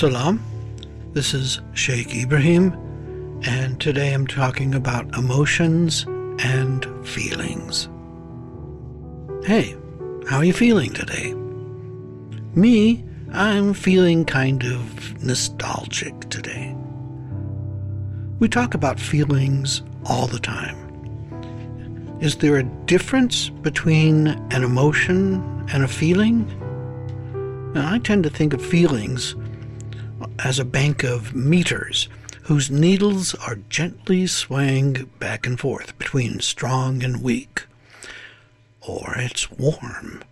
Salam. This is Sheikh Ibrahim, and today I'm talking about emotions and feelings. Hey, how are you feeling today? Me, I'm feeling kind of nostalgic today. We talk about feelings all the time. Is there a difference between an emotion and a feeling? Now, I tend to think of feelings as a bank of meters whose needles are gently swaying back and forth between strong and weak. Or it's warm.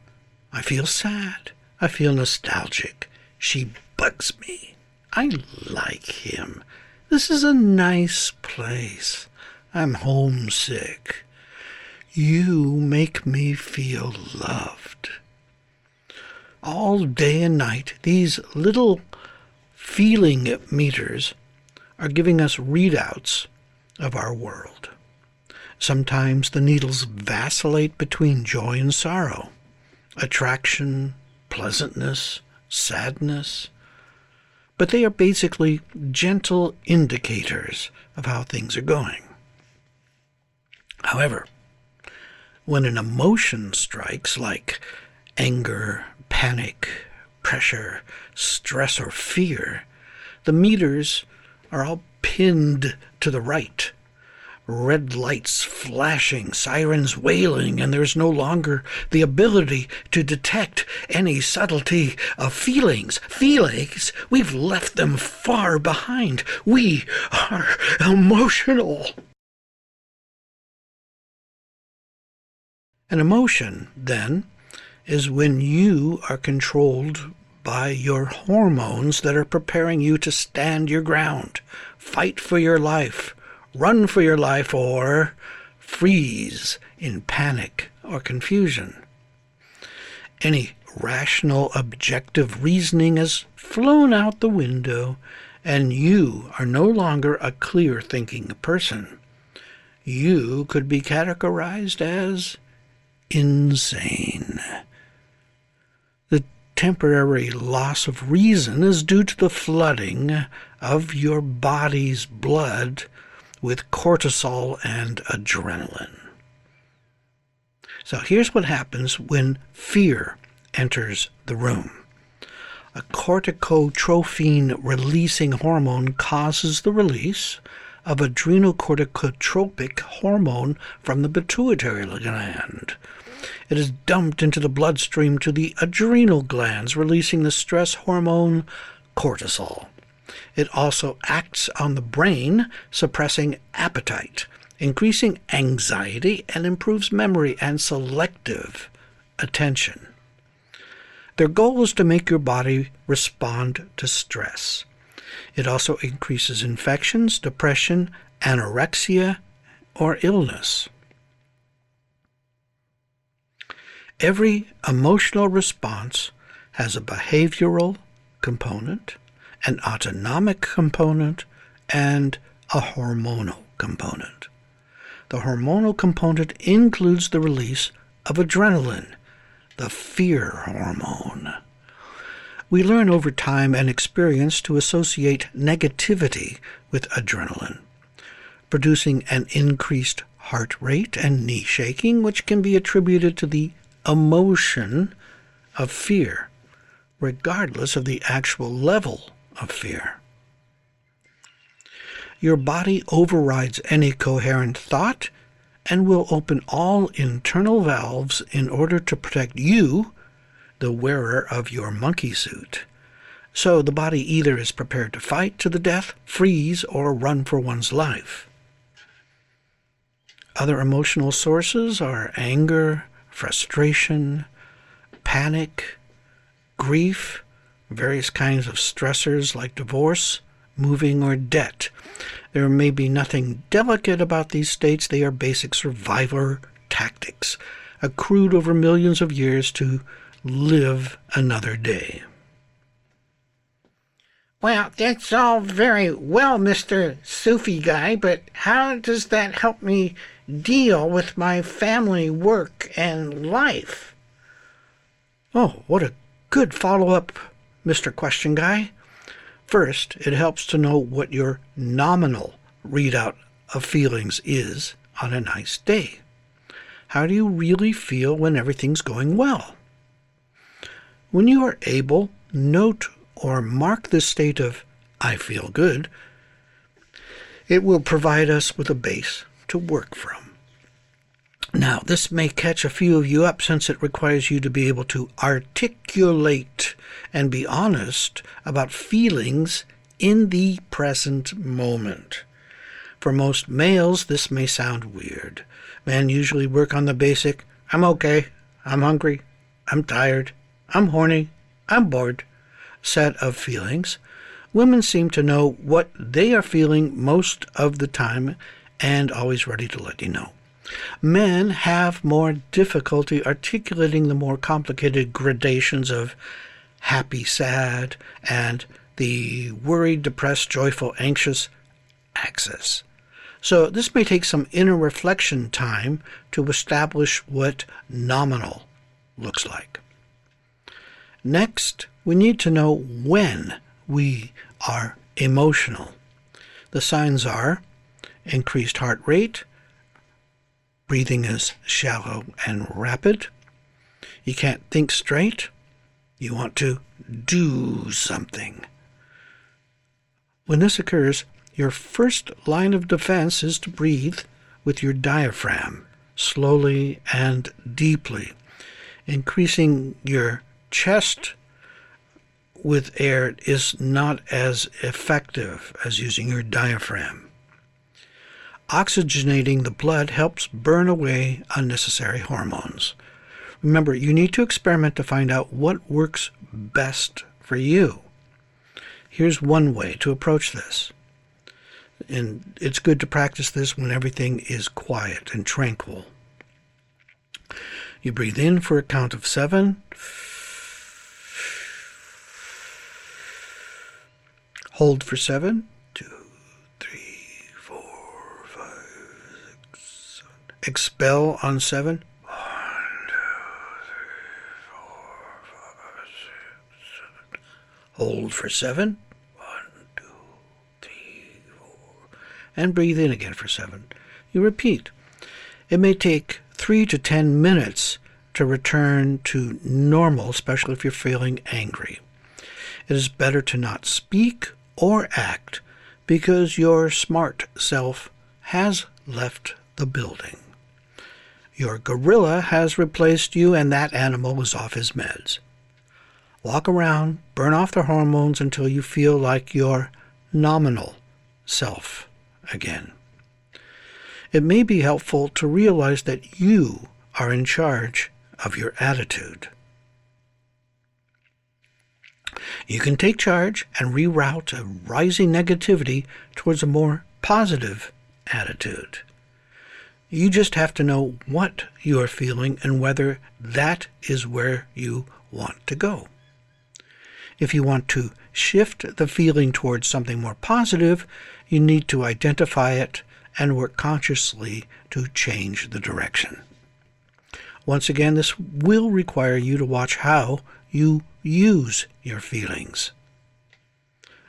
I feel sad. I feel nostalgic. She bugs me. I like him. This is a nice place. I'm homesick. You make me feel loved. All day and night, these little feeling meters are giving us readouts of our world. Sometimes the needles vacillate between joy and sorrow, attraction, pleasantness, sadness, but they are basically gentle indicators of how things are going. However, when an emotion strikes, like anger, panic, pressure, stress, or fear, the meters are all pinned to the right. Red lights flashing, sirens wailing, and there's no longer the ability to detect any subtlety of feelings. Feelings, we've left them far behind. We are emotional. An emotion, then, is when you are controlled by your hormones that are preparing you to stand your ground, fight for your life, run for your life, or freeze in panic or confusion. Any rational, objective reasoning has flown out the window, and you are no longer a clear thinking person. You could be categorized as insane temporary loss of reason is due to the flooding of your body's blood with cortisol and adrenaline. So here's what happens when fear enters the room. A corticotrophin releasing hormone causes the release of adrenocorticotropic hormone from the pituitary gland, it is dumped into the bloodstream to the adrenal glands, releasing the stress hormone cortisol. It also acts on the brain, suppressing appetite, increasing anxiety, and improves memory and selective attention. Their goal is to make your body respond to stress. It also increases infections, depression, anorexia, or illness. Every emotional response has a behavioral component, an autonomic component, and a hormonal component. The hormonal component includes the release of adrenaline, the fear hormone. We learn over time and experience to associate negativity with adrenaline, producing an increased heart rate and knee shaking, which can be attributed to the emotion of fear, regardless of the actual level of fear. Your body overrides any coherent thought and will open all internal valves in order to protect you, the wearer of your monkey suit. So the body either is prepared to fight to the death, freeze, or run for one's life. Other emotional sources are anger, frustration, panic, grief, various kinds of stressors like divorce, moving, or debt. There may be nothing delicate about these states, they are basic survivor tactics, accrued over millions of years to live another day. Well, that's all very well, Mr. Sufi guy, but how does that help me deal with my family, work, and life? Oh, what a good follow up, Mr. Question Guy. First, it helps to know what your nominal readout of feelings is on a nice day. How do you really feel when everything's going well? When you are able, note or mark the state of I feel good, it will provide us with a base to work from. Now, this may catch a few of you up since it requires you to be able to articulate and be honest about feelings in the present moment. For most males, this may sound weird. Men usually work on the basic I'm okay, I'm hungry, I'm tired, I'm horny, I'm bored set of feelings. Women seem to know what they are feeling most of the time and always ready to let you know. Men have more difficulty articulating the more complicated gradations of happy, sad, and the worried, depressed, joyful, anxious axis. So this may take some inner reflection time to establish what nominal looks like. Next, we need to know when we are emotional. The signs are increased heart rate, breathing is shallow and rapid, you can't think straight, you want to do something. When this occurs, your first line of defense is to breathe with your diaphragm slowly and deeply, increasing your chest with air is not as effective as using your diaphragm. Oxygenating the blood helps burn away unnecessary hormones. Remember, you need to experiment to find out what works best for you. Here's one way to approach this. And it's good to practice this when everything is quiet and tranquil. You breathe in for a count of seven. Hold for seven. Two, three, four, five, six, seven. Expel on seven. Hold for seven. One, two, three, four. And breathe in again for seven. You repeat. It may take three to ten minutes to return to normal, especially if you're feeling angry. It is better to not speak or act because your smart self has left the building. Your gorilla has replaced you and that animal was off his meds. Walk around, burn off the hormones until you feel like your nominal self again. It may be helpful to realize that you are in charge of your attitude. You can take charge and reroute a rising negativity towards a more positive attitude. You just have to know what you are feeling and whether that is where you want to go. If you want to shift the feeling towards something more positive, you need to identify it and work consciously to change the direction. Once again, this will require you to watch how you use your feelings.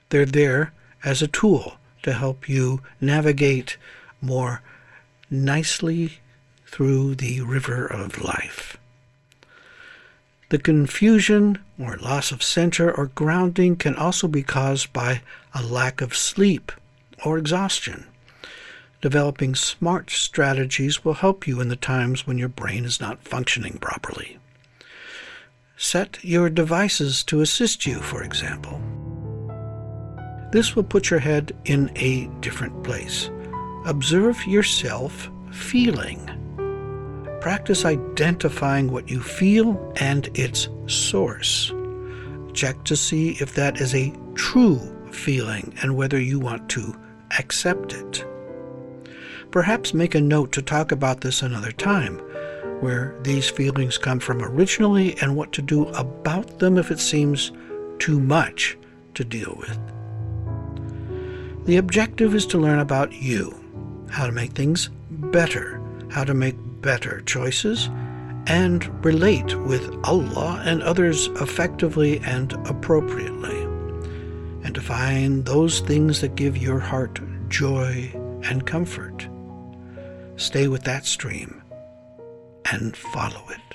They're there as a tool to help you navigate more nicely through the river of life. The confusion or loss of center or grounding can also be caused by a lack of sleep or exhaustion. Developing smart strategies will help you in the times when your brain is not functioning properly. Set your devices to assist you, for example. This will put your head in a different place. Observe yourself feeling. Practice identifying what you feel and its source. Check to see if that is a true feeling and whether you want to accept it. Perhaps make a note to talk about this another time where these feelings come from originally and what to do about them if it seems too much to deal with. The objective is to learn about you, how to make things better, how to make better choices, and relate with Allah and others effectively and appropriately, and to Find those things that give your heart joy and comfort. Stay with that stream and follow it.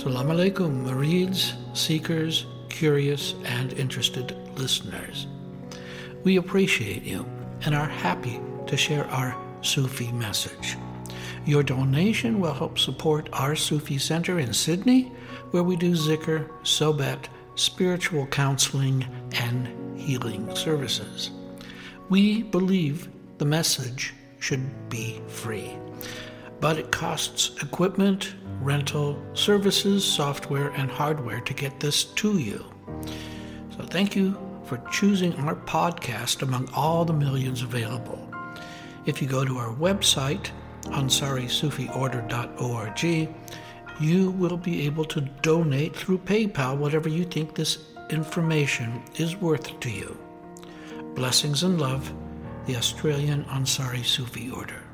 Salam alaikum, Murids, seekers, curious, and interested listeners. We appreciate you and are happy to share our Sufi message. Your donation will help support our Sufi Center in Sydney, where we do zikr, sohbet, spiritual counseling, and healing services. We believe the message should be free, but it costs equipment, rental, services, software, and hardware to get this to you. So thank you for choosing our podcast among all the millions available. If you go to our website, AnsariSufiOrder.org, you will be able to donate through PayPal whatever you think this information is worth to you. Blessings and love, the Australian Ansari Sufi Order.